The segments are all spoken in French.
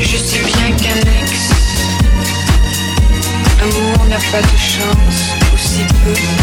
Je sais bien qu'un ex, amour n'a pas de chance, aussi peu.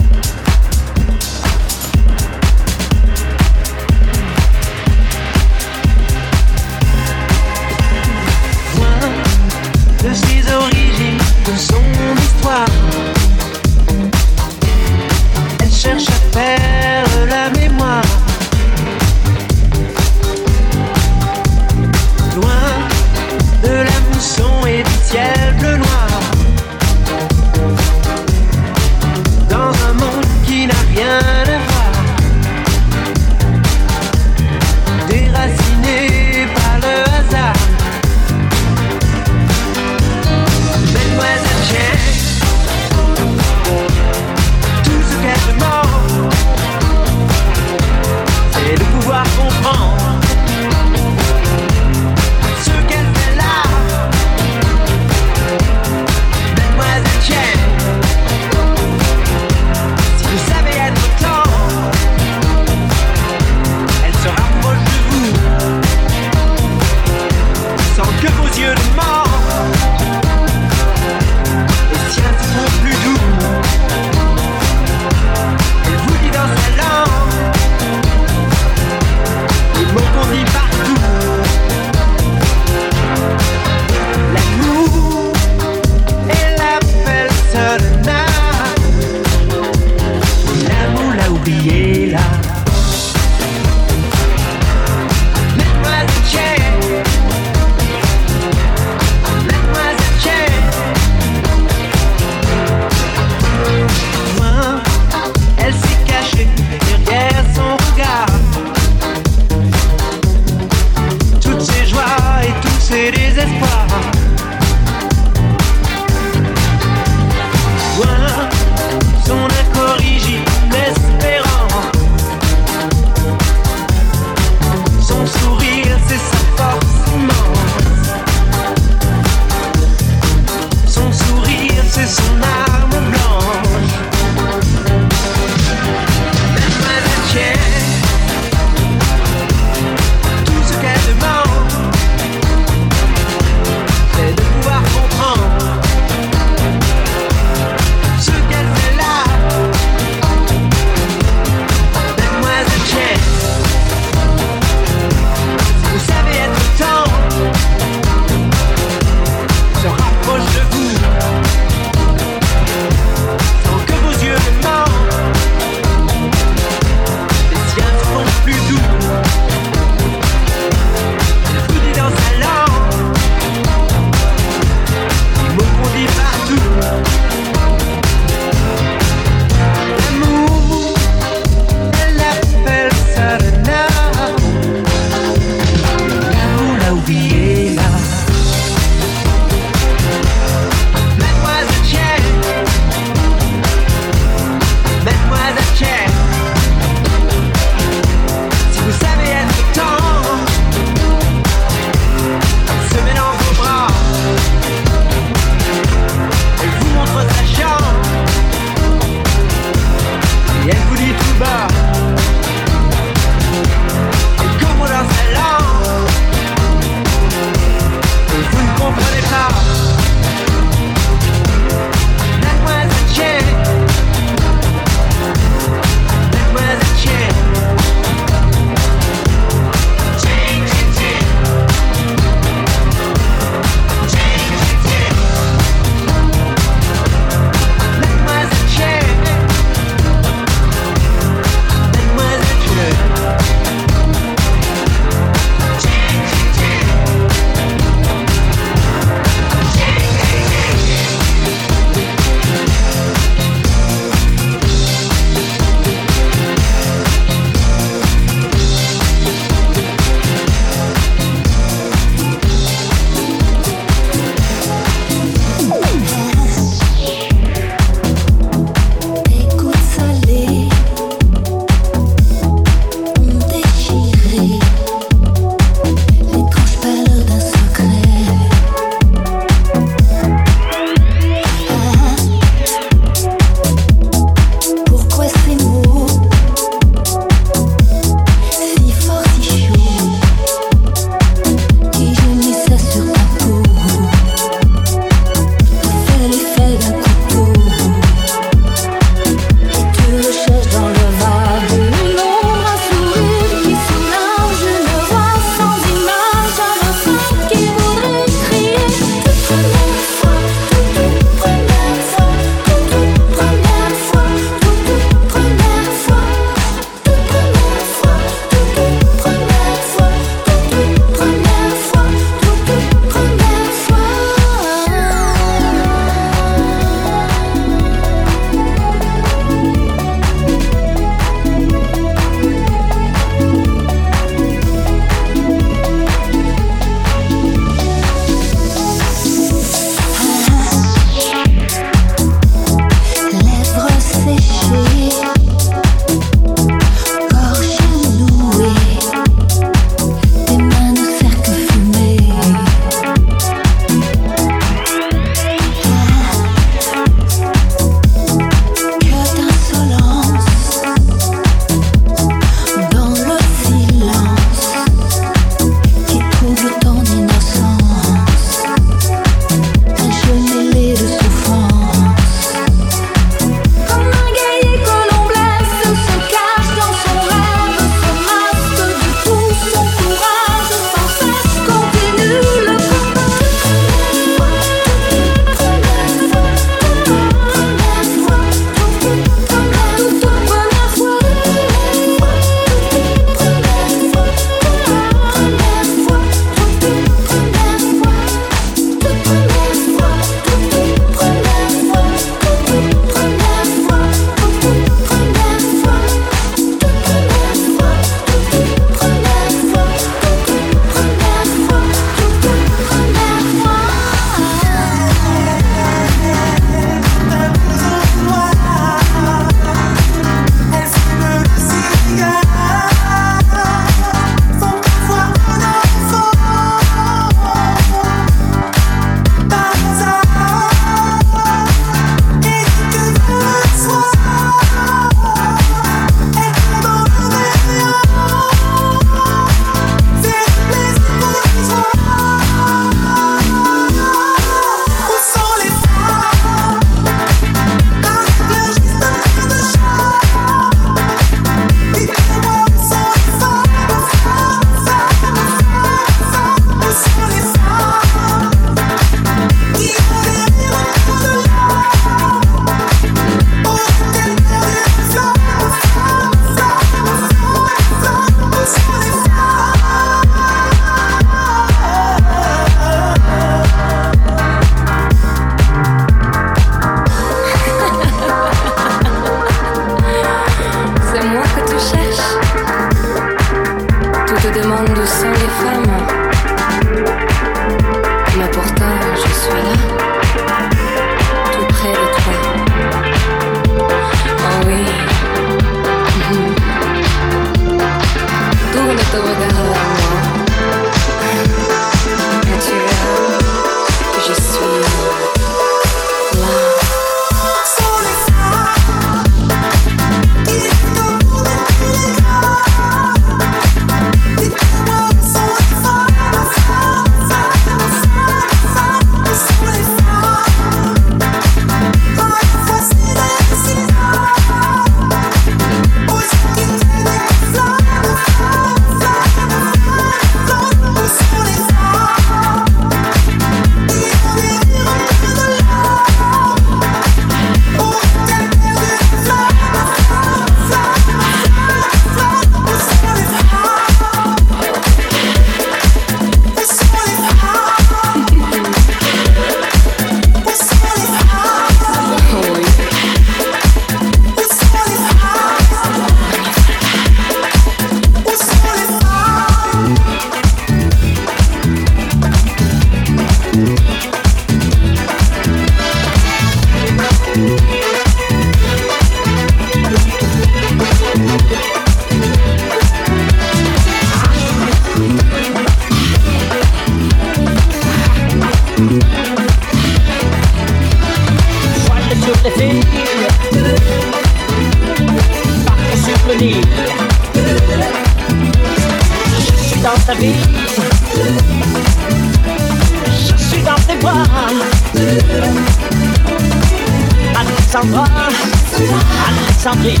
Alexandrie,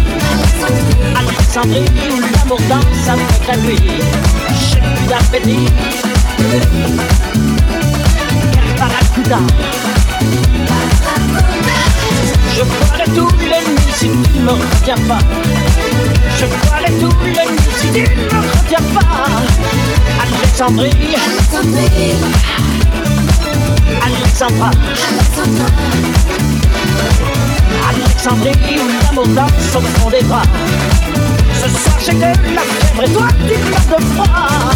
Alexandrie où l'amour danse avec la nuit. J'ai plus d'appétit. Barracuda. Je boirai tous les nuits si tu ne me retiens pas. Je boirai tous les nuits si tu ne me retiens pas. Alexandrie, Alexandra. Alexandrie où l'amour danse au fond des bras. Ce soir j'ai de la fièvre et toi tu meurs de froid.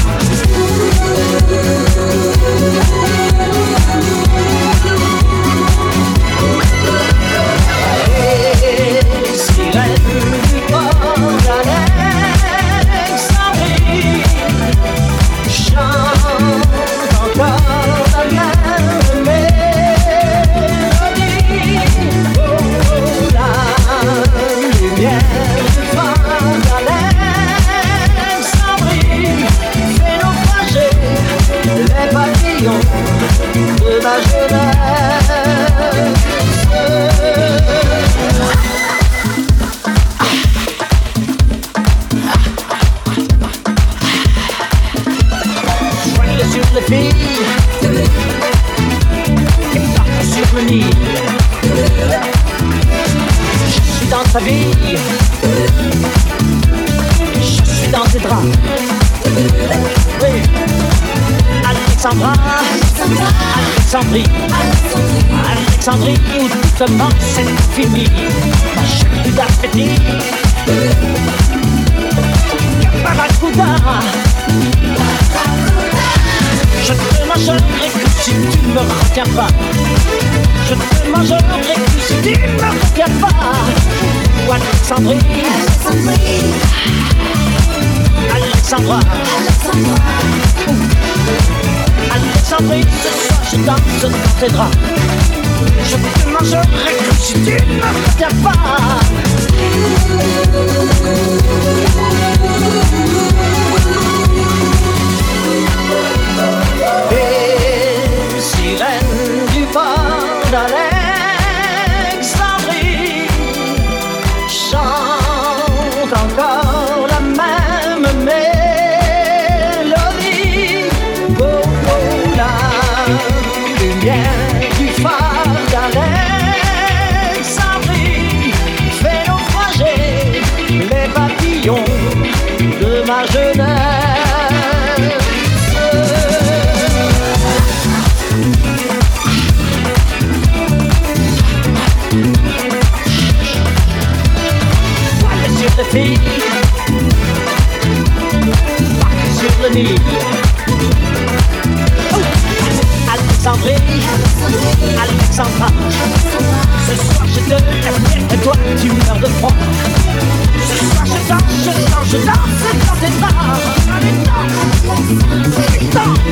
Vie, je suis dans tes draps. Oui. Alexandra, Alexandrie, Alexandrie où tout commence tout finit. J'ai plus d'appétit. Je te mangerai que si tu ne me retiens pas. Je te mangerai que si tu ne me retiens pas. Ou Alexandrie, Alexandra. Alexandrie, ce soir je danse dans tes draps. Je te mangerai que si tu ne me retiens pas. Jerusalem. Oh, Alexandrie, Alexandra. Ce soir je te et toi tu meurs de froid. Ce soir je danse, je danse, je danse dans tes bras. Danse,